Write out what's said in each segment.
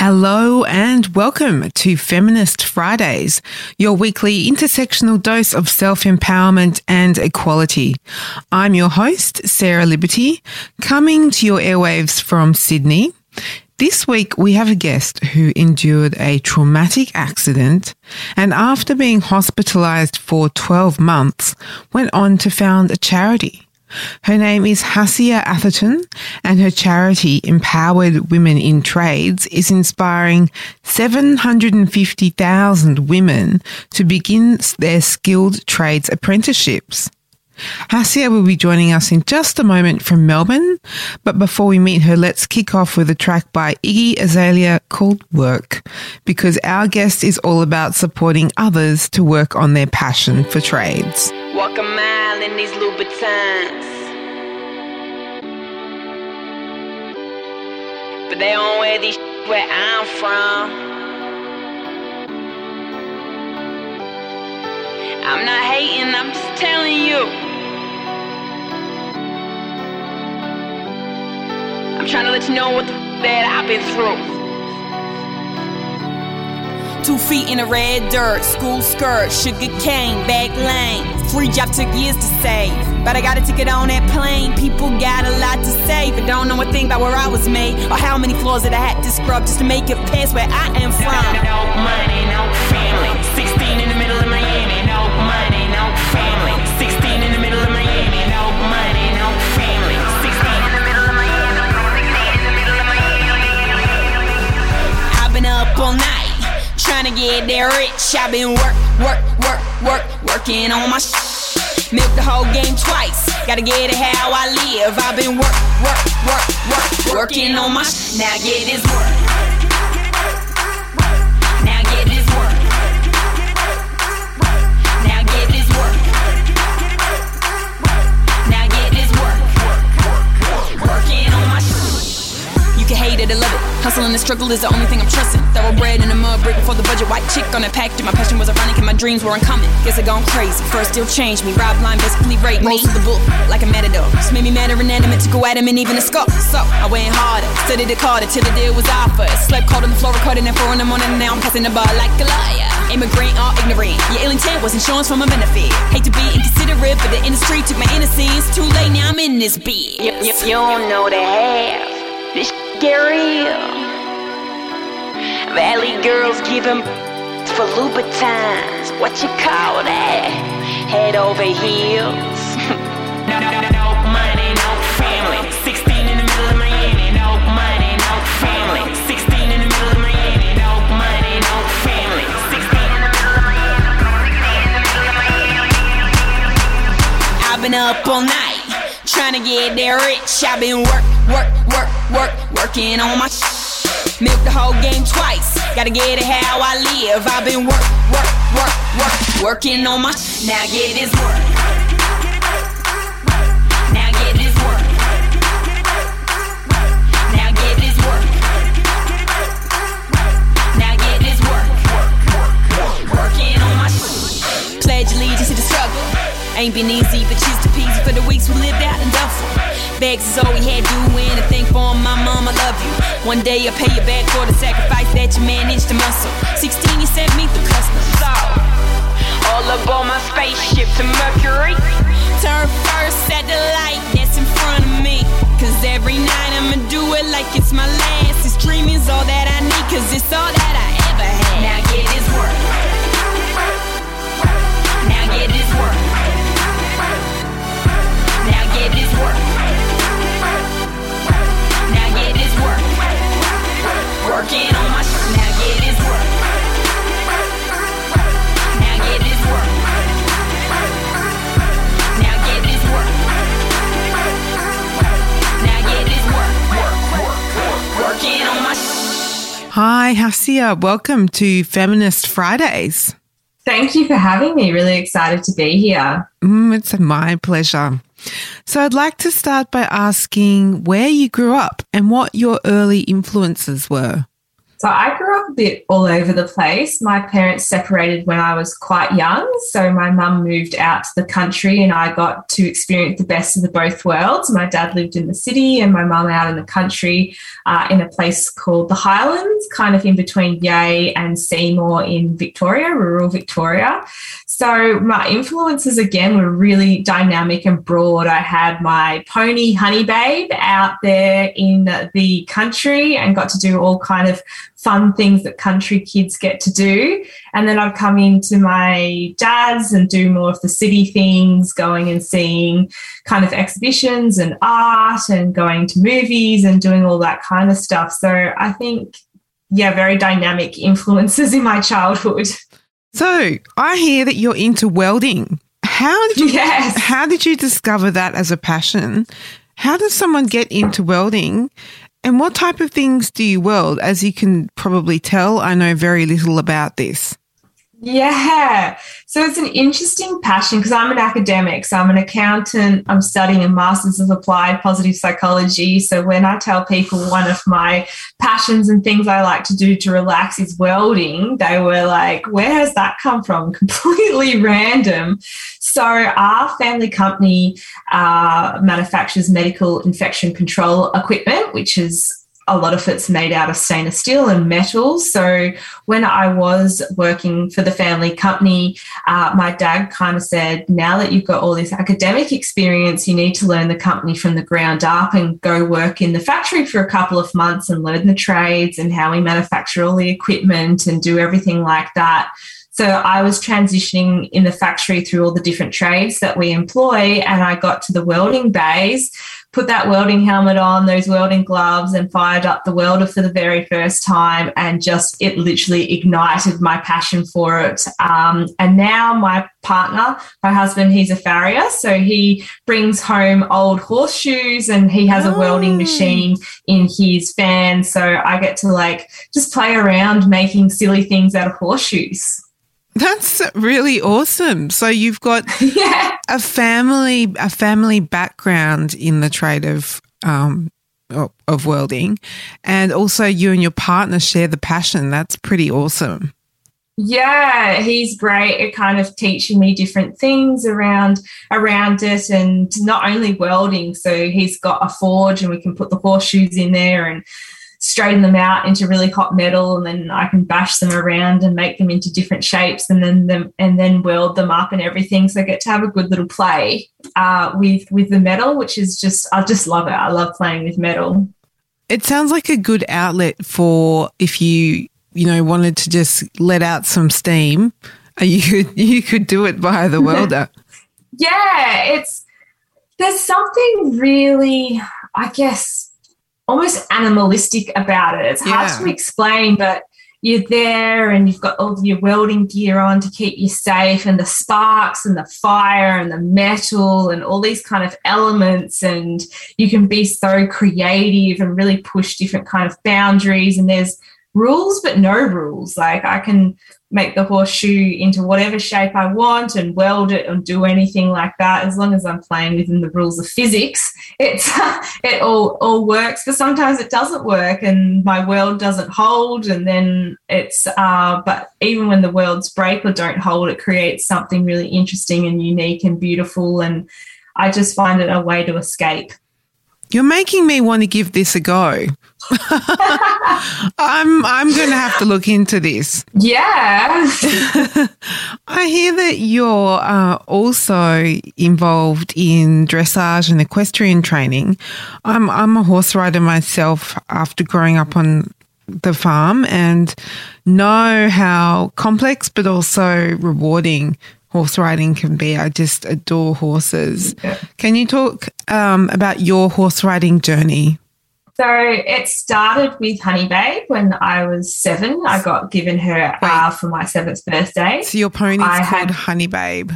Hello and welcome to Feminist Fridays, your weekly intersectional dose of self empowerment and equality. I'm your host, Sarah Liberty, coming to your airwaves from Sydney. This week, we have a guest who endured a traumatic accident and after being hospitalized for 12 months, went on to found a charity. Her name is Hasia Atherton, and her charity, Empowered Women in Trades, is inspiring 750,000 women to begin their skilled trades apprenticeships. Hasia will be joining us in just a moment from Melbourne, but before we meet her, let's kick off with a track by Iggy Azalea called Work, because our guest is all about supporting others to work on their passion for trades. Walk a mile in these Louboutins. But they don't wear these where I'm from. I'm not hating, I'm just telling you. I'm trying to let you know what the f- that I've been through. Two feet in the red dirt, school skirt, sugar cane, back lane. Free job took years to save, but I got a ticket on that plane. People got a lot to say, but don't know a thing about where I was made or how many floors that I had to scrub just to make it past where I am from. No money, no family. 16 in the middle of Miami. Up all night trying to get there rich. I've been work, work, work, work, working on my sh- Milk the whole game twice. Gotta get it how I live. I've been work, work, work, work, working on my sh- Now get this work. Hustle and the struggle is the only thing I'm trusting. Thoroughbred in the mud brick before the budget. White chick on that package. My passion was ironic and my dreams were uncommon. Guess I gone crazy. First still changed me. Rob line basically raped me. Most of the book, like a matador. Just made me mad or inanimate to go at him and even a scope. So I went harder. Studied it harder till the deal was offered. Slept cold on the floor, recording at four in the morning. And now I'm passing the bar like a liar. Immigrant or ignorant. Your ill intent was insurance for a benefit. Hate to be inconsiderate, but the industry took my innocence. Too late, now I'm in this bitch. You, you, you don't know the half. This real. Valley girls giving for Louboutins. What you call that? Head over heels. no, money, no family. 16 in the middle of Miami. No money, no family. 16 in the middle of Miami. No money, no family. 16 in the middle of Miami. 16 in the middle of Miami. I've been up all night trying to get there rich. I've been work, work, work, work, working on my sh- Milk the whole game twice. Gotta get it how I live. I've been work, work, work, work, working on my sh- Now get this work. Now get this work. Now get this work. Now get this work. Working on my sh- Pledge allegiance to the struggle. Ain't been easy, but cheers to peasy for the weeks we lived out in Duffel. Bags is all we had doing, and think for my mom, I love you. One day I'll pay you back for the sacrifice that you managed to muscle. 16, you sent me through customs. So, all aboard my spaceship to Mercury. Turn first at the light that's in front of me. Cause every night I'ma do it like it's my last. This dream is all that I need, cause it's all that I ever had. Now get this work. Hi, Hasia. Welcome to Feminist Fridays. Thank you for having me. Really excited to be here. Mm, it's my pleasure. So, I'd like to start by asking where you grew up and what your early influences were. So I grew up a bit all over the place. My parents separated when I was quite young. So my mum moved out to the country and I got to experience the best of the both worlds. My dad lived in the city and my mum out in the country uh, in a place called the Highlands, kind of in between Yea and Seymour in Victoria, rural Victoria. So my influences again were really dynamic and broad. I had my pony Honey Babe out there in the country and got to do all kind of fun things that country kids get to do. And then I'd come into my dad's and do more of the city things, going and seeing kind of exhibitions and art and going to movies and doing all that kind of stuff. So I think, yeah, very dynamic influences in my childhood. So I hear that you're into welding. How did you Yes. how did you discover that as a passion? How does someone get into welding? And what type of things do you weld? As you can probably tell, I know very little about this. Yeah. So it's an interesting passion because I'm an academic. So I'm an accountant. I'm studying a master's of applied positive psychology. So when I tell people one of my passions and things I like to do to relax is welding, they were like, where has that come from? Completely random. So our family company uh, manufactures medical infection control equipment, which is a lot of it's made out of stainless steel and metals. So when I was working for the family company, uh, my dad kind of said, now that you've got all this academic experience, you need to learn the company from the ground up and go work in the factory for a couple of months and learn the trades and how we manufacture all the equipment and do everything like that. So I was transitioning in the factory through all the different trades that we employ, and I got to the welding bays, put that welding helmet on, those welding gloves, and fired up the welder for the very first time, and just it literally ignited my passion for it. Um, and now my partner, my husband, he's a farrier, so he brings home old horseshoes, and he has a welding Oh. machine in his van, so I get to like just play around making silly things out of horseshoes. That's really awesome. So you've got yeah. a family a family background in the trade of um of- of welding and also you and your partner share the passion. That's pretty awesome. Yeah, he's great at kind of teaching me different things around around it and not only welding. So he's got a forge and we can put the horseshoes in there and straighten them out into really hot metal and then I can bash them around and make them into different shapes and then them and then weld them up and everything. So I get to have a good little play uh, with with the metal, which is just I just love it. I love playing with metal. It sounds like a good outlet for if you you know wanted to just let out some steam. uh, You could you could do it via the welder. yeah, it's there's something really, I guess, almost animalistic about it. It's hard Yeah. to explain, but you're there and you've got all of your welding gear on to keep you safe, and the sparks and the fire and the metal and all these kind of elements, and you can be so creative and really push different kind of boundaries. And there's rules, but no rules. Like I can make the horseshoe into whatever shape I want and weld it and do anything like that as long as I'm playing within the rules of physics. It's it all all works, but sometimes it doesn't work and my weld doesn't hold and then it's uh but even when the welds break or don't hold it creates something really interesting and unique and beautiful and I just find it a way to escape. You're making me want to give this a go. I'm I'm going to have to look into this. Yeah. I hear that you're uh, also involved in dressage and equestrian training. I'm I'm a horse rider myself after growing up on the farm and know how complex but also rewarding horse riding can be. I just adore horses. Yeah. Can you talk um, about your horse riding journey? So it started with Honey Babe when I was seven. I got given her uh, for my seventh birthday. So your pony's I called had- Honey Babe.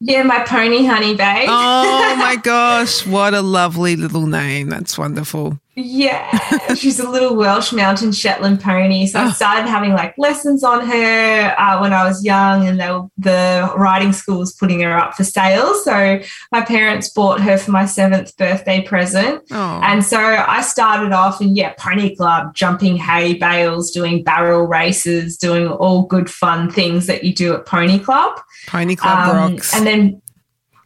Yeah, my pony Honey Babe. Oh my gosh, what a lovely little name. That's wonderful. Yeah, she's a little Welsh mountain Shetland pony. So I Oh. started having like lessons on her uh, when I was young, and they were, the riding school was putting her up for sale. So my parents bought her for my seventh birthday present. Oh, And so I started off in, yeah, pony club, jumping hay bales, doing barrel races, doing all good fun things that you do at pony club. Pony Club Um, rocks. And then,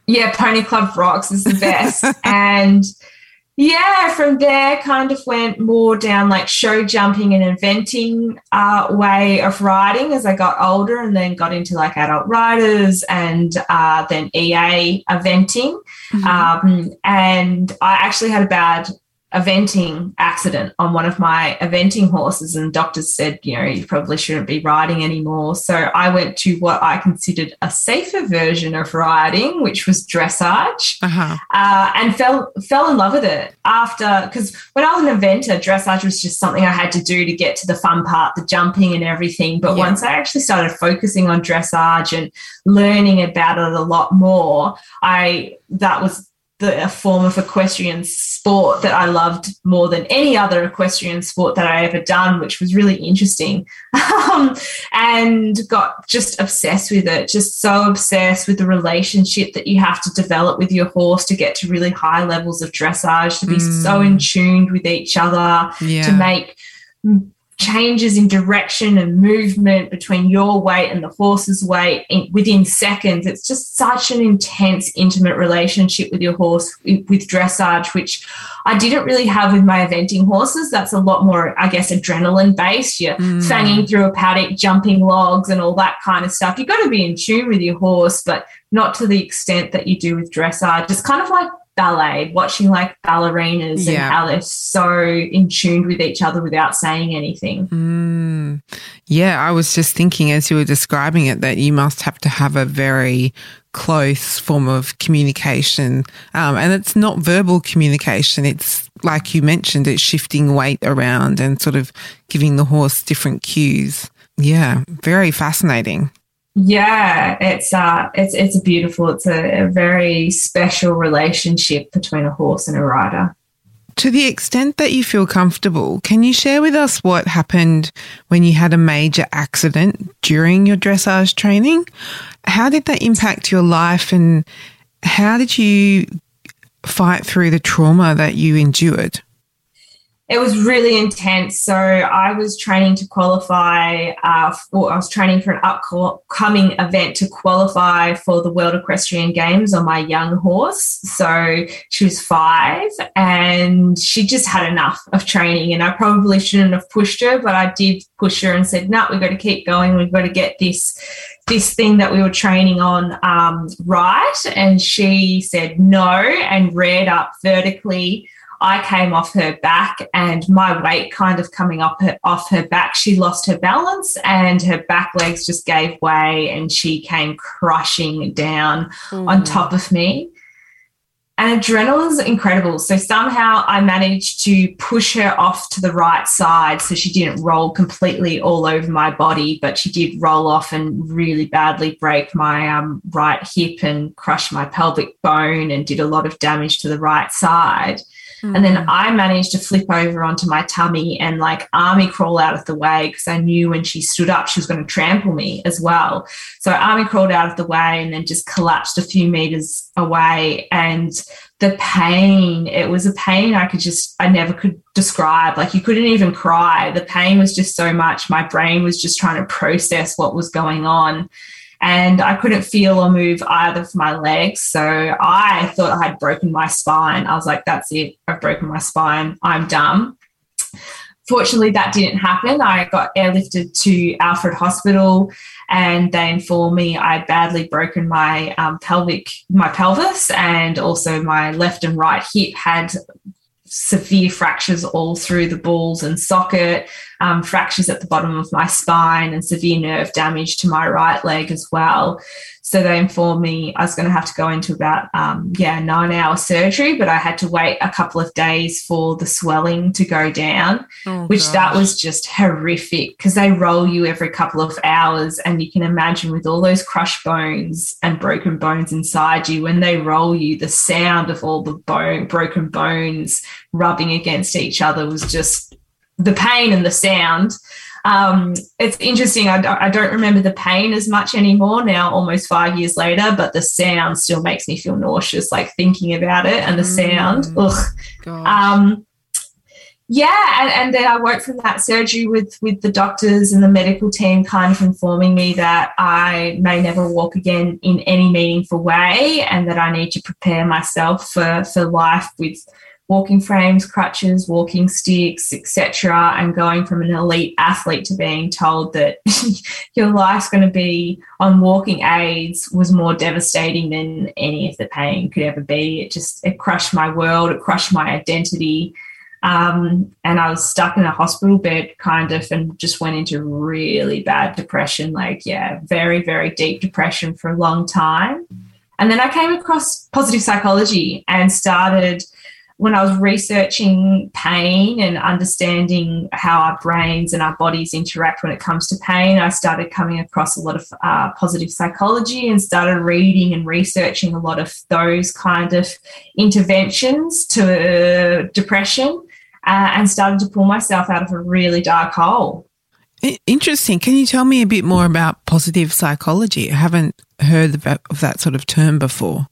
yeah, Pony Club rocks is the best. and yeah, from there, kind of went more down like show jumping and eventing uh, way of riding as I got older, and then got into like adult riders and uh, then EA eventing. Mhm. Um, and I actually had a bad eventing accident on one of my eventing horses, and doctors said, you know, you probably shouldn't be riding anymore. So I went to what I considered a safer version of riding, which was dressage, uh-huh. uh, and fell fell in love with it after because when I was an eventer, dressage was just something I had to do to get to the fun part, the jumping and everything. But Yeah. once I actually started focusing on dressage and learning about it a lot more, I that was the a form of equestrian sport that I loved more than any other equestrian sport that I ever done, which was really interesting. um, and got just obsessed with it, just so obsessed with the relationship that you have to develop with your horse to get to really high levels of dressage, to be so Mm. in tuned with each other, Yeah. to make changes in direction and movement between your weight and the horse's weight in, within seconds. It's just such an intense, intimate relationship with your horse with dressage, which I didn't really have with my eventing horses. That's a lot more, I guess, adrenaline based. You're Mm. fanging through a paddock, jumping logs, and all that kind of stuff. You've got to be in tune with your horse, but not to the extent that you do with dressage. It's kind of like ballet, watching like ballerinas and Yeah. how they're so in tune with each other without saying anything. Mm. Yeah, I was just thinking as you were describing it that you must have to have a very close form of communication. Um, and it's not verbal communication. It's like you mentioned, it's shifting weight around and sort of giving the horse different cues. Yeah, very fascinating. Yeah, it's uh, it's it's a beautiful. It's a, a very special relationship between a horse and a rider. To the extent that you feel comfortable, can you share with us what happened when you had a major accident during your dressage training? How did that impact your life and how did you fight through the trauma that you endured? It was really intense. So I was training to qualify, uh, for, I was training for an upcoming event to qualify for the World Equestrian Games on my young horse. So she was five and she just had enough of training. And I probably shouldn't have pushed her, but I did push her and said, no, we've got to keep going. We've got to get this this thing that we were training on um, right. And she said no and reared up vertically. I came off her back and my weight kind of coming up her, off her back, she lost her balance and her back legs just gave way and she came crushing down on top of me. And adrenaline's incredible. So somehow I managed to push her off to the right side so she didn't roll completely all over my body, but she did roll off and really badly break my um, right hip and crush my pelvic bone and did a lot of damage to the right side. And then mm. I managed to flip over onto my tummy and like army crawl out of the way because I knew when she stood up, she was going to trample me as well. So army crawled out of the way and then just collapsed a few meters away. And the pain, it was a pain I could just, I never could describe. Like you couldn't even cry. The pain was just so much. My brain was just trying to process what was going on and I couldn't feel or move either of my legs. So I thought I had broken my spine. I was like, that's it. I've broken my spine. I'm done. Fortunately, that didn't happen. I got airlifted to Alfred Hospital and they informed me I had badly broken my um, pelvic, my pelvis, and also my left and right hip had severe fractures all through the balls and socket. um, fractures at the bottom of my spine and severe nerve damage to my right leg as well. So they informed me I was going to have to go into about, um, yeah, nine hour surgery, but I had to wait a couple of days for the swelling to go down, oh, which gosh. that was just horrific because they roll you every couple of hours. And you can imagine with all those crushed bones and broken bones inside you, when they roll you, the sound of all the bone, broken bones rubbing against each other was just the pain and the sound um, it's interesting. I, I don't remember the pain as much anymore now, almost five years later, but the sound still makes me feel nauseous, like thinking about it and the sound. Mm. Ugh. Um, yeah, and, and then I woke from that surgery with with the doctors and the medical team kind of informing me that I may never walk again in any meaningful way, and that I need to prepare myself for for life with walking frames, crutches, walking sticks, etc., and going from an elite athlete to being told that your life's going to be on walking aids was more devastating than any of the pain could ever be. It just it crushed my world, it crushed my identity. Um, and I was stuck in a hospital bed, kind of, and just went into really bad depression like, yeah, very, very deep depression for a long time. And then I came across positive psychology and started when I was researching pain and understanding how our brains and our bodies interact when it comes to pain, I started coming across a lot of uh, positive psychology and started reading and researching a lot of those kind of interventions to uh, depression uh, and started to pull myself out of a really dark hole. Interesting. Can you tell me a bit more about positive psychology? I haven't heard of that sort of term before.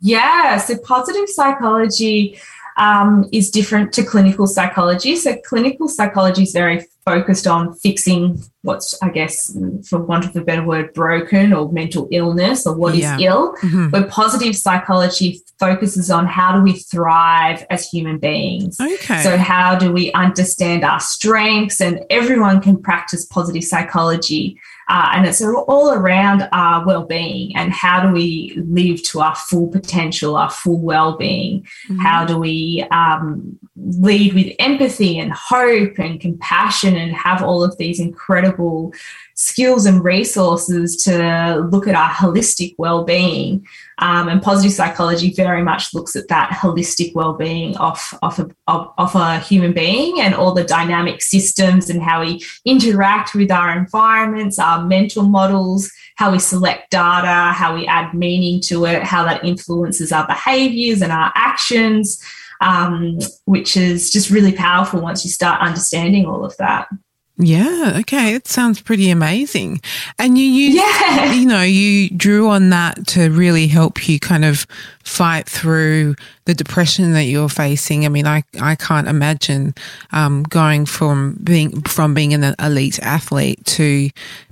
Yeah, so positive psychology um, is different to clinical psychology. So, clinical psychology is very focused on fixing what's, I guess, for want of a better word, broken or mental illness or what yeah. is ill. Mm-hmm. Where positive psychology focuses on how do we thrive as human beings. Okay. So, how do we understand our strengths? And everyone can practice positive psychology. Uh, and it's all around our well-being and how do we live to our full potential, our full well-being. Mm-hmm. How do we um, lead with empathy and hope and compassion and have all of these incredible skills and resources to look at our holistic well-being um, and positive psychology very much looks at that holistic well-being of, of, a, of, of a human being and all the dynamic systems and how we interact with our environments our mental models how we select data how we add meaning to it how that influences our behaviors and our actions um, which is just really powerful once you start understanding all of that yeah. Okay. It sounds pretty amazing. And you used, yeah. you know, you drew on that to really help you kind of fight through the depression that you're facing. I mean, I, I can't imagine, um, going from being, from being an elite athlete to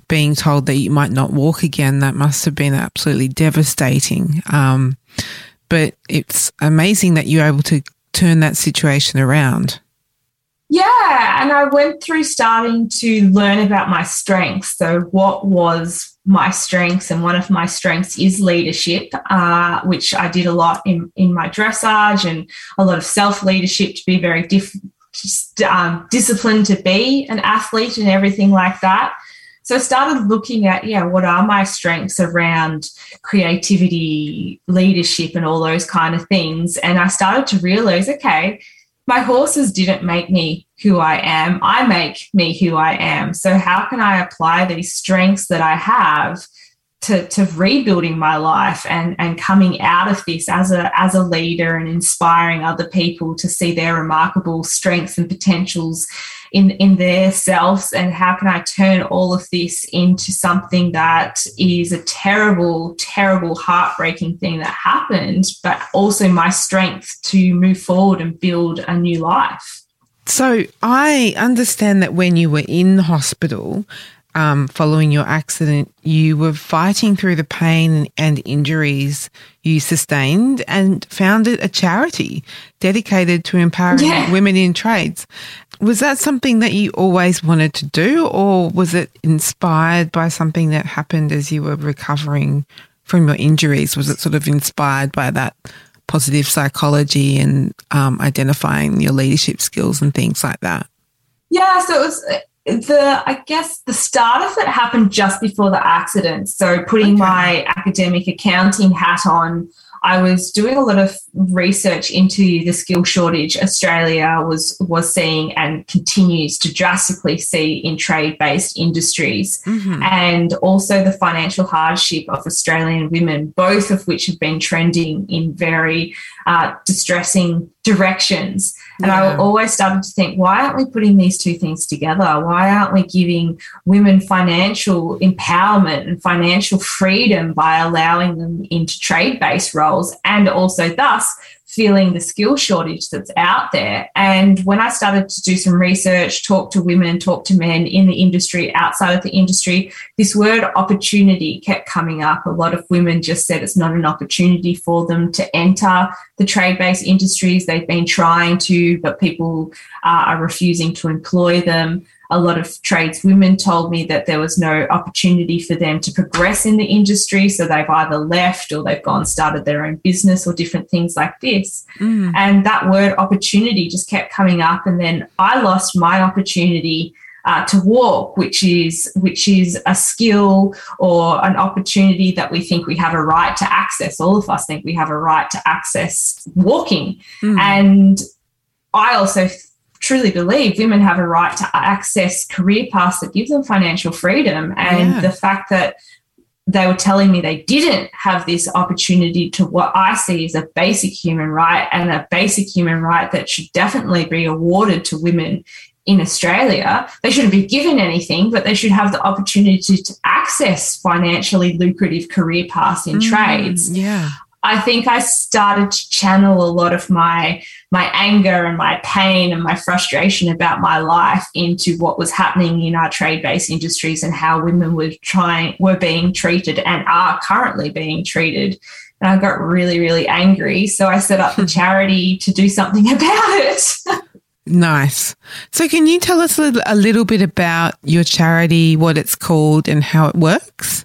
being told that you might not walk again. That must have been absolutely devastating. Um, but it's amazing that you're able to turn that situation around. Yeah, and I went through starting to learn about my strengths. So, what was my strengths? And one of my strengths is leadership, uh, which I did a lot in, in my dressage and a lot of self leadership to be very diff- um, disciplined to be an athlete and everything like that. So I started looking at, yeah, what are my strengths around creativity, leadership, and all those kind of things. And I started to realize, okay, my horses didn't make me who I am. I make me who I am. So, how can I apply these strengths that I have to, to rebuilding my life and, and coming out of this as a, as a leader and inspiring other people to see their remarkable strengths and potentials in, in their selves and how can I turn all of this into something that is a terrible, terrible, heartbreaking thing that happened, but also my strength to move forward and build a new life. So I understand that when you were in the hospital, um, following your accident, you were fighting through the pain and injuries you sustained and founded a charity dedicated to empowering yeah. women in trades. Was that something that you always wanted to do, or was it inspired by something that happened as you were recovering from your injuries? Was it sort of inspired by that positive psychology and um, identifying your leadership skills and things like that? Yeah, so it was the I guess the start of it happened just before the accident. So putting okay. my academic accounting hat on, I was doing a lot of research into the skill shortage Australia was was seeing and continues to drastically see in trade-based industries mm-hmm. and also the financial hardship of Australian women both of which have been trending in very uh, distressing directions and yeah. I always started to think why aren't we putting these two things together why aren't we giving women financial empowerment and financial freedom by allowing them into trade-based roles and also thus feeling the skill shortage that's out there. And when I started to do some research, talk to women, talk to men in the industry, outside of the industry, this word opportunity kept coming up. A lot of women just said it's not an opportunity for them to enter the trade based industries. They've been trying to, but people uh, are refusing to employ them a lot of tradeswomen told me that there was no opportunity for them to progress in the industry. So they've either left or they've gone started their own business or different things like this. Mm. And that word opportunity just kept coming up. And then I lost my opportunity. Uh, to walk, which is which is a skill or an opportunity that we think we have a right to access. All of us think we have a right to access walking, mm. and I also truly believe women have a right to access career paths that give them financial freedom. And yeah. the fact that they were telling me they didn't have this opportunity to what I see as a basic human right and a basic human right that should definitely be awarded to women in Australia. They shouldn't be given anything, but they should have the opportunity to, to access financially lucrative career paths in mm, trades. Yeah. I think I started to channel a lot of my my anger and my pain and my frustration about my life into what was happening in our trade-based industries and how women were trying were being treated and are currently being treated. And I got really, really angry. So I set up the charity to do something about it. Nice. So, can you tell us a little, a little bit about your charity, what it's called, and how it works?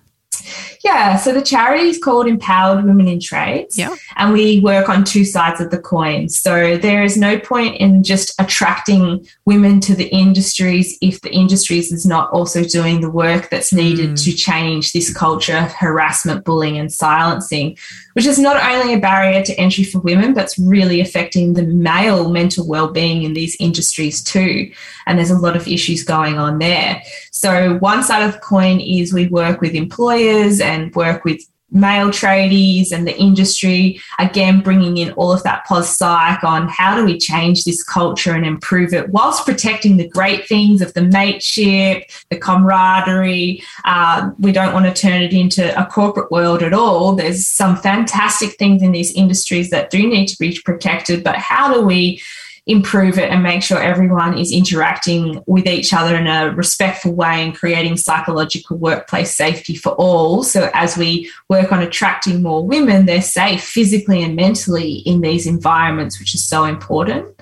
Yeah, so the charity is called Empowered Women in Trades. Yeah. And we work on two sides of the coin. So there is no point in just attracting women to the industries if the industries is not also doing the work that's needed mm. to change this culture of harassment, bullying, and silencing, which is not only a barrier to entry for women, but it's really affecting the male mental well-being in these industries too. And there's a lot of issues going on there. So one side of the coin is we work with employers and work with male tradies and the industry, again, bringing in all of that pos psych on how do we change this culture and improve it whilst protecting the great things of the mateship, the camaraderie. Uh, we don't want to turn it into a corporate world at all. There's some fantastic things in these industries that do need to be protected, but how do we improve it and make sure everyone is interacting with each other in a respectful way and creating psychological workplace safety for all. So, as we work on attracting more women, they're safe physically and mentally in these environments, which is so important.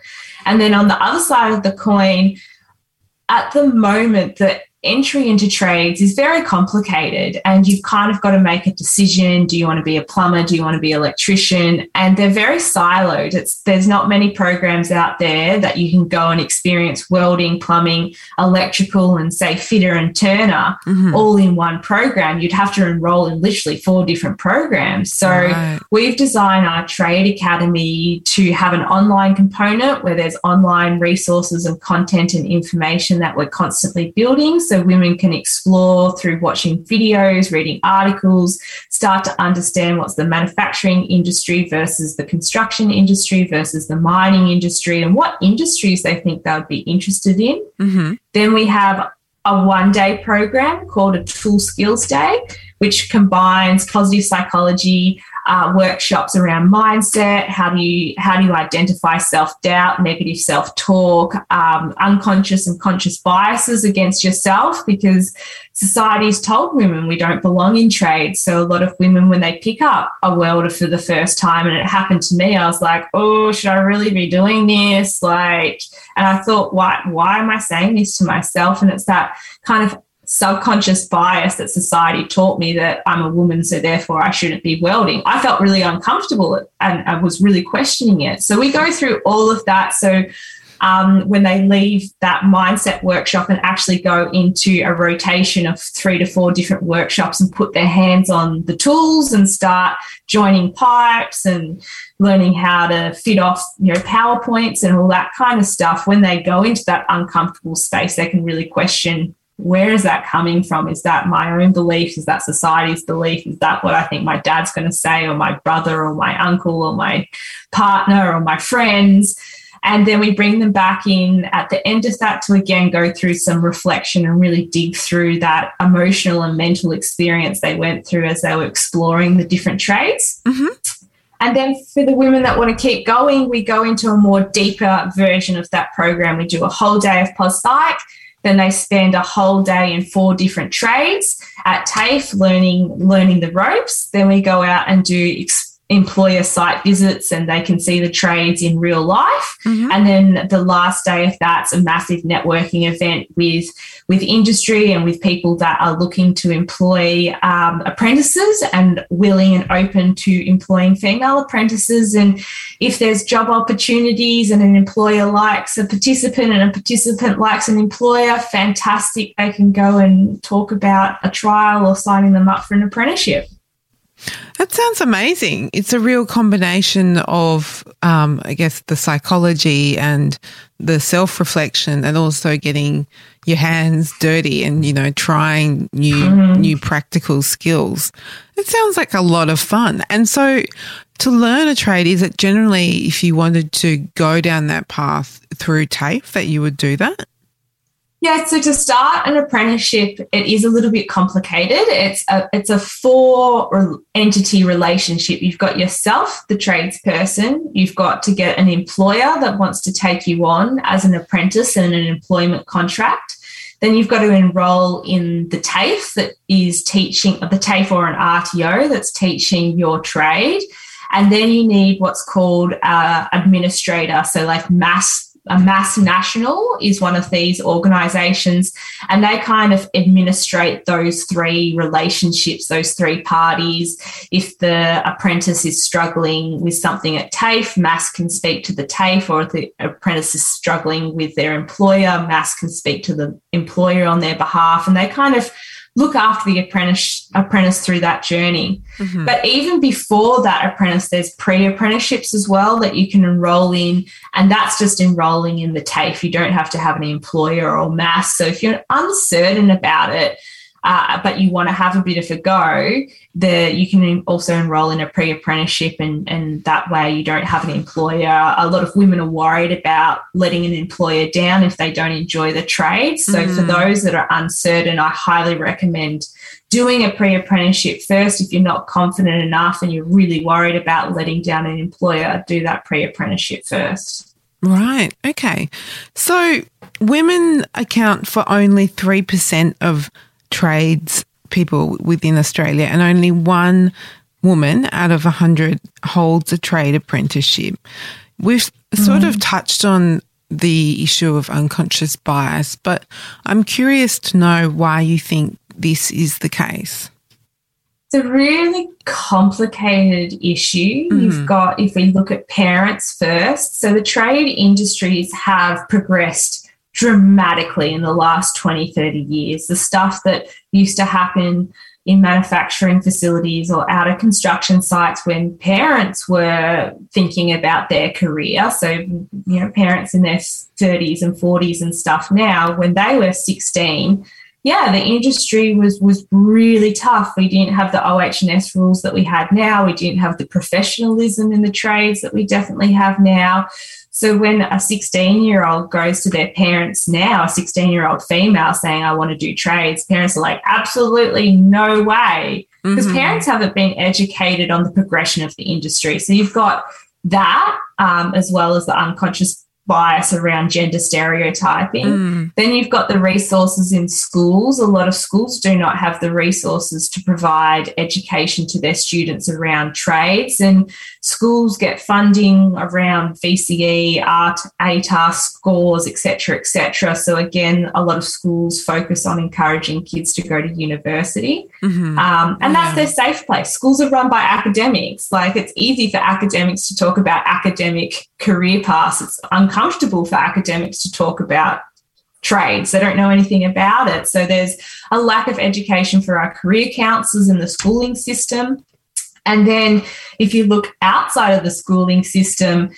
And then on the other side of the coin, at the moment, the entry into trades is very complicated and you've kind of got to make a decision. Do you want to be a plumber? Do you want to be an electrician? And they're very siloed. It's there's not many programs out there that you can go and experience welding plumbing electrical and say fitter and turner mm-hmm. all in one program. You'd have to enroll in literally four different programs. So right. we've designed our trade academy to have an online component where there's online resources and content and information that we're constantly building. So women can explore through watching videos, reading articles, start to understand what's the manufacturing industry versus the construction industry versus the mining industry and what industries they think they would be interested in. Mm-hmm. Then we have a one day program called a Tool Skills Day, which combines positive psychology, uh, workshops around mindset. How do you how do you identify self doubt, negative self talk, um, unconscious and conscious biases against yourself? Because society's told women we don't belong in trade. So a lot of women, when they pick up a welder for the first time, and it happened to me, I was like, oh, should I really be doing this? Like, and I thought, why why am I saying this to myself? And it's that kind of subconscious bias that society taught me that I'm a woman, so therefore I shouldn't be welding. I felt really uncomfortable and I was really questioning it. So we go through all of that. So um, when they leave that mindset workshop and actually go into a rotation of three to four different workshops and put their hands on the tools and start joining pipes and learning how to fit off you know powerpoints and all that kind of stuff when they go into that uncomfortable space they can really question where is that coming from? Is that my own belief? Is that society's belief? Is that what I think my dad's going to say, or my brother, or my uncle, or my partner, or my friends? And then we bring them back in at the end of that to again go through some reflection and really dig through that emotional and mental experience they went through as they were exploring the different trades. Mm-hmm. And then for the women that want to keep going, we go into a more deeper version of that program. We do a whole day of pos psych then they spend a whole day in four different trades at TAFE learning learning the ropes. Then we go out and do employer site visits and they can see the trades in real life. Mm-hmm. And then the last day of that's a massive networking event with with industry and with people that are looking to employ um, apprentices and willing and open to employing female apprentices. And if there's job opportunities and an employer likes a participant and a participant likes an employer, fantastic. They can go and talk about a trial or signing them up for an apprenticeship. That sounds amazing. It's a real combination of, um, I guess, the psychology and the self reflection, and also getting your hands dirty and you know trying new mm-hmm. new practical skills. It sounds like a lot of fun. And so, to learn a trade, is it generally if you wanted to go down that path through TAFE that you would do that? Yeah, so to start an apprenticeship, it is a little bit complicated. It's a it's a four entity relationship. You've got yourself, the tradesperson. You've got to get an employer that wants to take you on as an apprentice in an employment contract. Then you've got to enroll in the TAFE that is teaching the TAFE or an RTO that's teaching your trade. And then you need what's called uh, administrator, so like MAS A MAS National is one of these organisations, and they kind of administrate those three relationships, those three parties. If the apprentice is struggling with something at TAFE, MAS can speak to the TAFE, or if the apprentice is struggling with their employer, MAS can speak to the employer on their behalf, and they kind of look after the apprentice apprentice through that journey. Mm-hmm. But even before that apprentice, there's pre-apprenticeships as well that you can enroll in, and that's just enrolling in the TAFE. You don't have to have an employer or MAS. So if you're uncertain about it, uh, but you want to have a bit of a go, the you can also enroll in a pre-apprenticeship, and and that way you don't have an employer. A lot of women are worried about letting an employer down if they don't enjoy the trade. So mm. for those that are uncertain, I highly recommend doing a pre-apprenticeship first. If you're not confident enough and you're really worried about letting down an employer, do that pre-apprenticeship first. Right. Okay. So women account for only 3% of trades people within Australia, and only one woman out of 100 holds a trade apprenticeship. We've mm. sort of touched on the issue of unconscious bias, but I'm curious to know why you think this is the case. It's a really complicated issue. Mm. You've got, if we look at parents first, so the trade industries have progressed dramatically in the last 20, 30 years. The stuff that used to happen in manufacturing facilities or out of construction sites when parents were thinking about their career. So, you know, parents in their 30s and 40s and stuff now, when they were 16, yeah, the industry was was really tough. We didn't have the OH&S rules that we had now. We didn't have the professionalism in the trades that we definitely have now. So when a 16 year old goes to their parents now, a 16 year old female saying, I want to do trades, parents are like, absolutely no way. Because mm-hmm. parents haven't been educated on the progression of the industry. So you've got that um, as well as the unconscious bias around gender stereotyping. Mm. Then you've got the resources in schools. A lot of schools do not have the resources to provide education to their students around trades, and schools get funding around VCE, art, ATAR scores, etc., etc. So again, a lot of schools focus on encouraging kids to go to university, mm-hmm. um, and that's their safe place. Schools are run by academics. Like it's easy for academics to talk about academic career paths. It's uncomfortable uncomfortable for academics to talk about trades. They don't know anything about it. So there's a lack of education for our career counselors in the schooling system. And then if you look outside of the schooling system,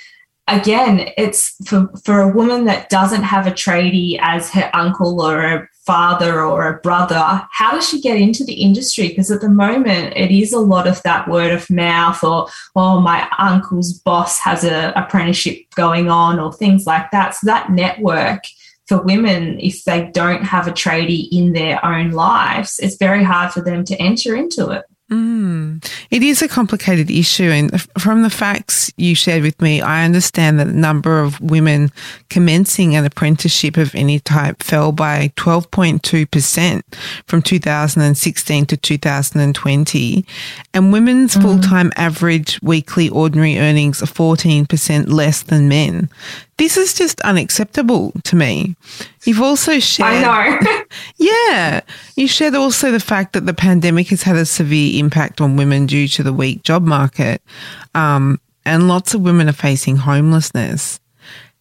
again, it's for, for a woman that doesn't have a tradie as her uncle or a father or a brother, how does she get into the industry? Because at the moment, it is a lot of that word of mouth or, oh, my uncle's boss has an apprenticeship going on or things like that. So that network for women, if they don't have a tradie in their own lives, it's very hard for them to enter into it. Mm. It is a complicated issue. And from the facts you shared with me, I understand that the number of women commencing an apprenticeship of any type fell by 12.2% from 2016 to 2020. And women's mm. full time average weekly ordinary earnings are 14% less than men. This is just unacceptable to me. You've also shared. I know. yeah. You shared also the fact that the pandemic has had a severe impact on women due to the weak job market. Um, and lots of women are facing homelessness.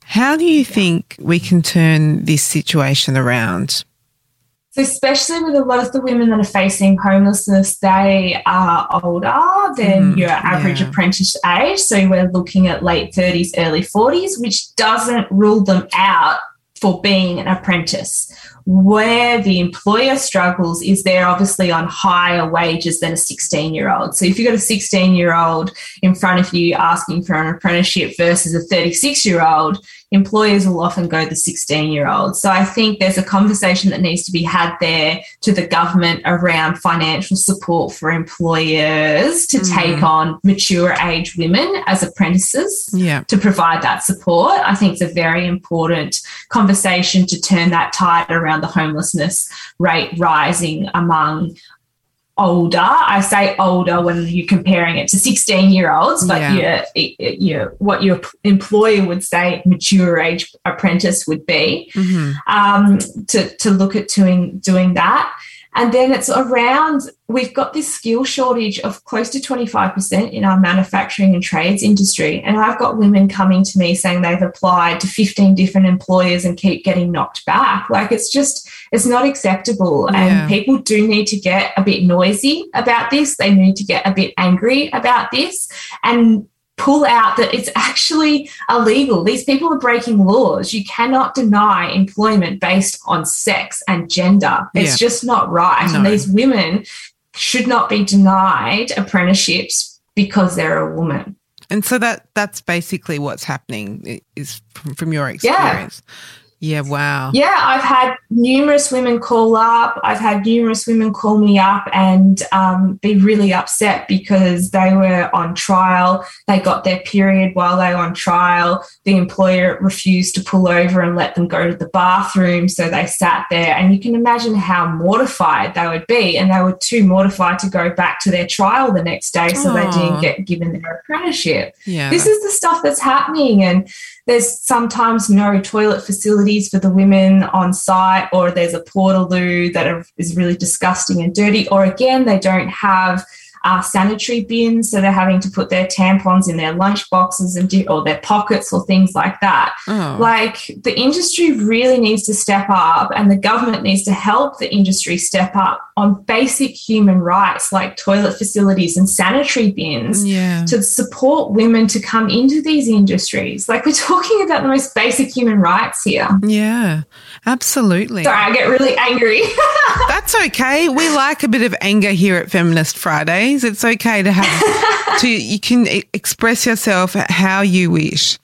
How do you think we can turn this situation around? So especially with a lot of the women that are facing homelessness, they are older than mm, your average yeah. apprentice age. So we're looking at late 30s, early 40s, which doesn't rule them out for being an apprentice. Where the employer struggles is they're obviously on higher wages than a 16 year old. So if you've got a 16 year old in front of you asking for an apprenticeship versus a 36 year old, employers will often go the 16 year old. So I think there's a conversation that needs to be had there to the government around financial support for employers to mm. take on mature age women as apprentices yeah. to provide that support. I think it's a very important conversation to turn that tide around the homelessness rate rising among older. I say older when you're comparing it to 16 year olds, but yeah. you're, you're, what your employer would say mature age apprentice would be mm-hmm. um, to, to look at doing, doing that. And then it's around, we've got this skill shortage of close to 25% in our manufacturing and trades industry. And I've got women coming to me saying they've applied to 15 different employers and keep getting knocked back. Like it's just, it's not acceptable. Yeah. And people do need to get a bit noisy about this. They need to get a bit angry about this. And pull out that it's actually illegal. These people are breaking laws. You cannot deny employment based on sex and gender. It's yeah. just not right. No. And these women should not be denied apprenticeships because they're a woman. And so that that's basically what's happening is from, from your experience. Yeah. Yeah, wow. Yeah, I've had numerous women call up. I've had numerous women call me up and um, be really upset because they were on trial. They got their period while they were on trial. The employer refused to pull over and let them go to the bathroom. So they sat there. And you can imagine how mortified they would be. And they were too mortified to go back to their trial the next day. So Aww. they didn't get given their apprenticeship. Yeah. This is the stuff that's happening. And there's sometimes no toilet facilities for the women on site, or there's a portaloo that are, is really disgusting and dirty, or again, they don't have sanitary bins, so they're having to put their tampons in their lunch boxes and do, or their pockets or things like that. Oh. Like the industry really needs to step up, and the government needs to help the industry step up on basic human rights like toilet facilities and sanitary bins yeah. to support women to come into these industries. Like we're talking about the most basic human rights here. Yeah, absolutely. Sorry, I get really angry. That's okay. We like a bit of anger here at Feminist Fridays. It's okay to have to you can express yourself how you wish.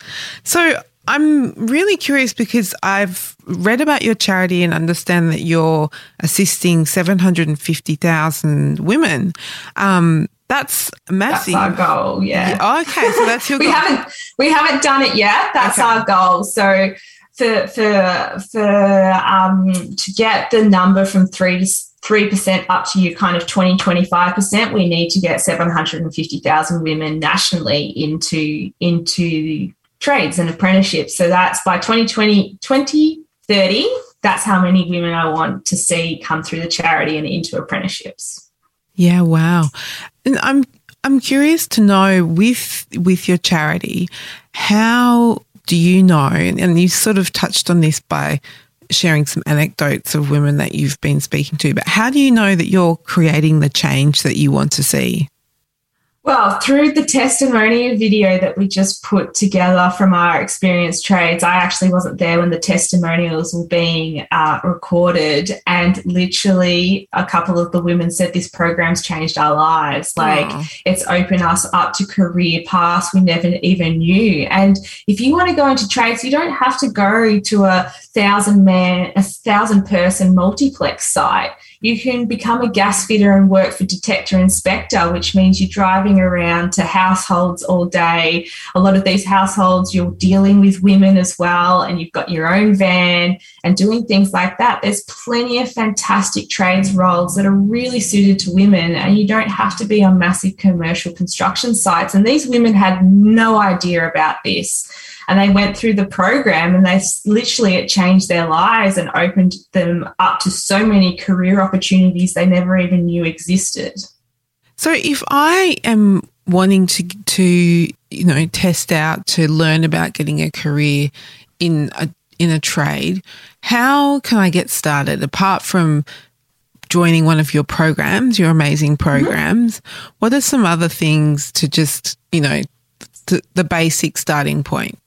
So I'm really curious because I've read about your charity and understand that you're assisting 750,000 women. Um, that's massive. That's our goal. Yeah. yeah okay, so that's your. we goal. haven't we haven't done it yet. That's okay. our goal. So for for for um, to get the number from three three percent up to you kind of 20 25 percent we need to get 750,000 women nationally into into trades and apprenticeships. So that's by 2020 2030 that's how many women I want to see come through the charity and into apprenticeships. Yeah wow. And I'm I'm curious to know with with your charity how do you know, and you sort of touched on this by sharing some anecdotes of women that you've been speaking to, but how do you know that you're creating the change that you want to see? Well, through the testimonial video that we just put together from our experienced trades, I actually wasn't there when the testimonials were being uh, recorded. And literally, a couple of the women said this program's changed our lives. Like, it's opened us up to career paths we never even knew. And if you want to go into trades, you don't have to go to a thousand man, a thousand person multiplex site you can become a gas fitter and work for detector inspector, which means you're driving around to households all day. A lot of these households, you're dealing with women as well, and you've got your own van and doing things like that. There's plenty of fantastic trades roles that are really suited to women, and you don't have to be on massive commercial construction sites. And these women had no idea about this and they went through the program and they literally it changed their lives and opened them up to so many career opportunities they never even knew existed so if i am wanting to to you know test out to learn about getting a career in a in a trade how can i get started apart from joining one of your programs your amazing mm-hmm. programs mm-hmm. what are some other things to just you know the, the basic starting point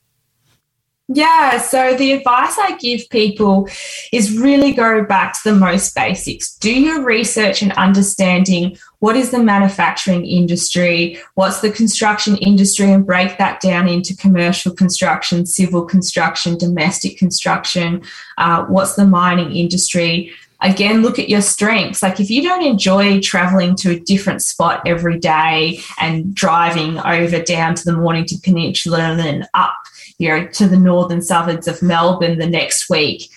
yeah, so the advice I give people is really go back to the most basics. Do your research and understanding what is the manufacturing industry, what's the construction industry, and break that down into commercial construction, civil construction, domestic construction, uh, what's the mining industry. Again, look at your strengths. Like if you don't enjoy traveling to a different spot every day and driving over down to the Mornington Peninsula and then up you know, to the northern suburbs of Melbourne the next week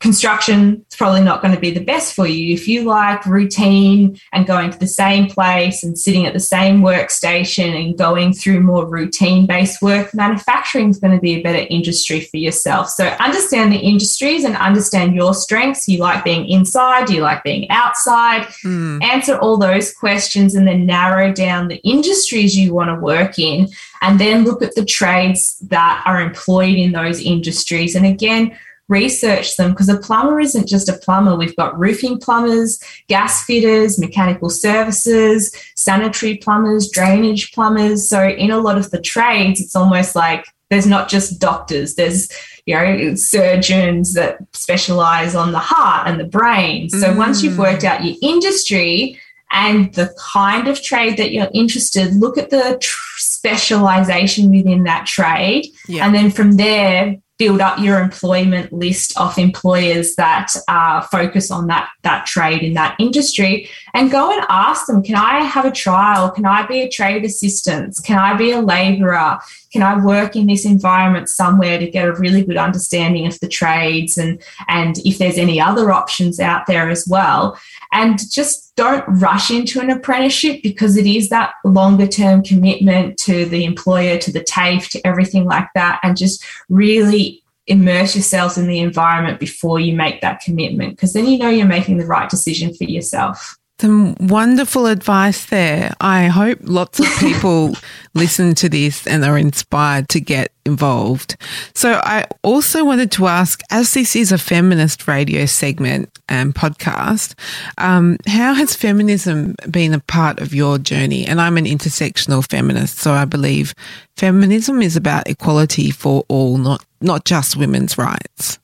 construction is probably not going to be the best for you. If you like routine and going to the same place and sitting at the same workstation and going through more routine based work, manufacturing is going to be a better industry for yourself. So understand the industries and understand your strengths. You like being inside, do you like being outside? Mm. Answer all those questions and then narrow down the industries you want to work in and then look at the trades that are employed in those industries. And again, research them because a plumber isn't just a plumber. We've got roofing plumbers, gas fitters, mechanical services, sanitary plumbers, drainage plumbers. So, in a lot of the trades, it's almost like there's not just doctors, there's you know surgeons that specialize on the heart and the brain. So, mm. once you've worked out your industry, and the kind of trade that you're interested, look at the tr- specialization within that trade. Yeah. And then from there, build up your employment list of employers that uh, focus on that that trade in that industry and go and ask them can i have a trial can i be a trade assistant can i be a laborer can i work in this environment somewhere to get a really good understanding of the trades and and if there's any other options out there as well and just don't rush into an apprenticeship because it is that longer term commitment to the employer, to the TAFE, to everything like that. And just really immerse yourselves in the environment before you make that commitment because then you know you're making the right decision for yourself. Some wonderful advice there. I hope lots of people listen to this and are inspired to get involved. So I also wanted to ask, as this is a feminist radio segment and podcast, um, how has feminism been a part of your journey? And I'm an intersectional feminist, so I believe feminism is about equality for all, not not just women's rights.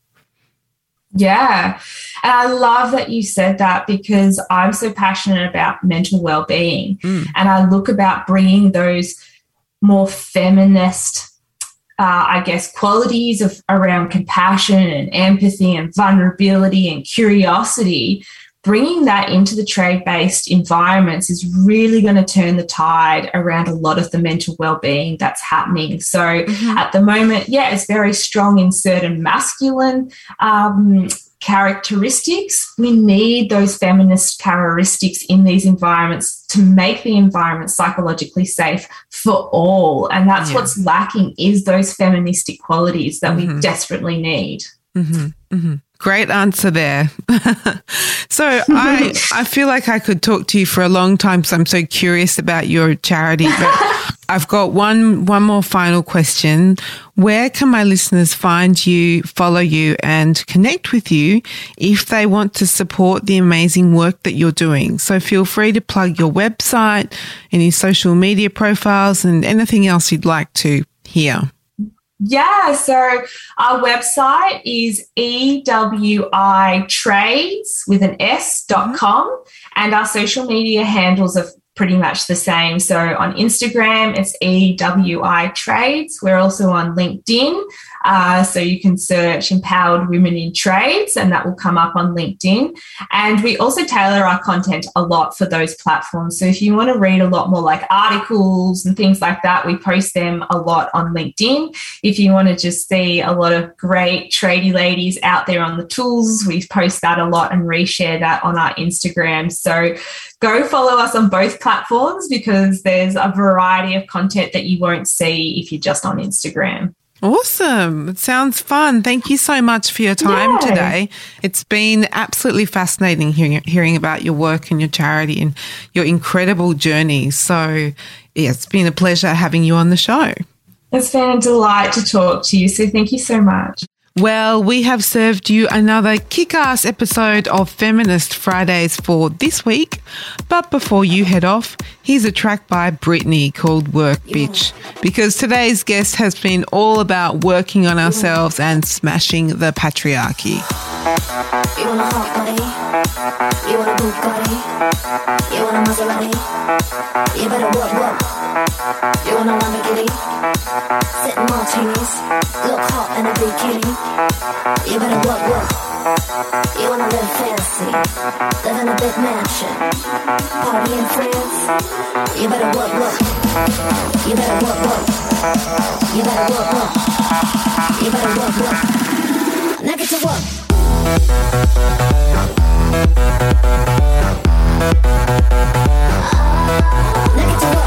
Yeah. And I love that you said that because I'm so passionate about mental well-being mm. and I look about bringing those more feminist uh, I guess qualities of around compassion and empathy and vulnerability and curiosity bringing that into the trade based environments is really going to turn the tide around a lot of the mental well-being that's happening so mm-hmm. at the moment yeah it's very strong in certain masculine um, characteristics we need those feminist characteristics in these environments to make the environment psychologically safe for all and that's yeah. what's lacking is those feministic qualities that mm-hmm. we desperately need mm-hmm. Mm-hmm. Great answer there. so I I feel like I could talk to you for a long time. because I'm so curious about your charity, but I've got one one more final question. Where can my listeners find you, follow you, and connect with you if they want to support the amazing work that you're doing? So feel free to plug your website, any social media profiles, and anything else you'd like to hear. Yeah, so our website is ewitrades with an S dot mm-hmm. com, and our social media handles are pretty much the same. So on Instagram, it's EWI Trades. We're also on LinkedIn. Uh, so you can search Empowered Women in Trades, and that will come up on LinkedIn. And we also tailor our content a lot for those platforms. So if you want to read a lot more like articles and things like that, we post them a lot on LinkedIn. If you want to just see a lot of great tradie ladies out there on the tools, we post that a lot and reshare that on our Instagram. So go follow us on both platforms because there's a variety of content that you won't see if you're just on Instagram. Awesome. It sounds fun. Thank you so much for your time Yay. today. It's been absolutely fascinating hearing, hearing about your work and your charity and your incredible journey. So, yeah, it's been a pleasure having you on the show. It's been a delight to talk to you. So thank you so much. Well, we have served you another kick ass episode of Feminist Fridays for this week. But before you head off, here's a track by Britney called Work Bitch. Because today's guest has been all about working on ourselves and smashing the patriarchy. You want a hot body? You want a Bugatti? You want a Maserati? You better work, work. You want a Lamborghini? Sitting martinis, look hot in a bikini. You better work, work. You wanna live fancy, live in a big mansion, party in France. You better work, work. You better work, work. You better work, work. You better work, work. Now get to work. Now get to work.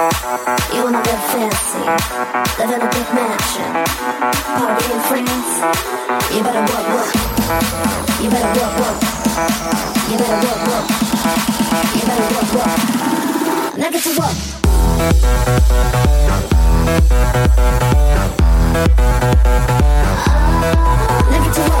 You wanna live fancy, live in a big mansion, party in France. You better work, work. You better work, work. You better work, work. You better work, work. Now get to work. Now get to work.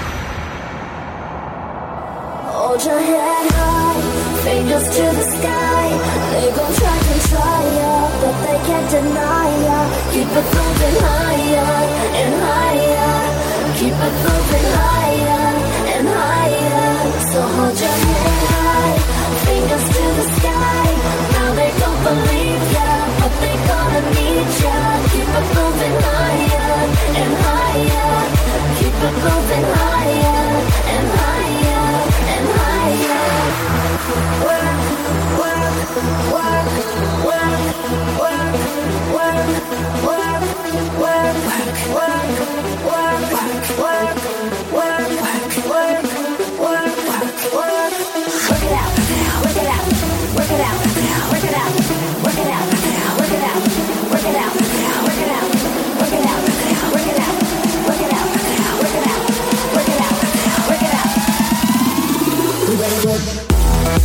Hold your head high, fingers to the sky. They gon' try to try ya, but they can't deny ya. Keep it moving higher and higher. Keep it moving higher and higher. So hold your head high, fingers to the sky. Now they don't believe ya, but they gonna need ya. Keep it moving higher and higher. Keep it moving higher work it out, work it out.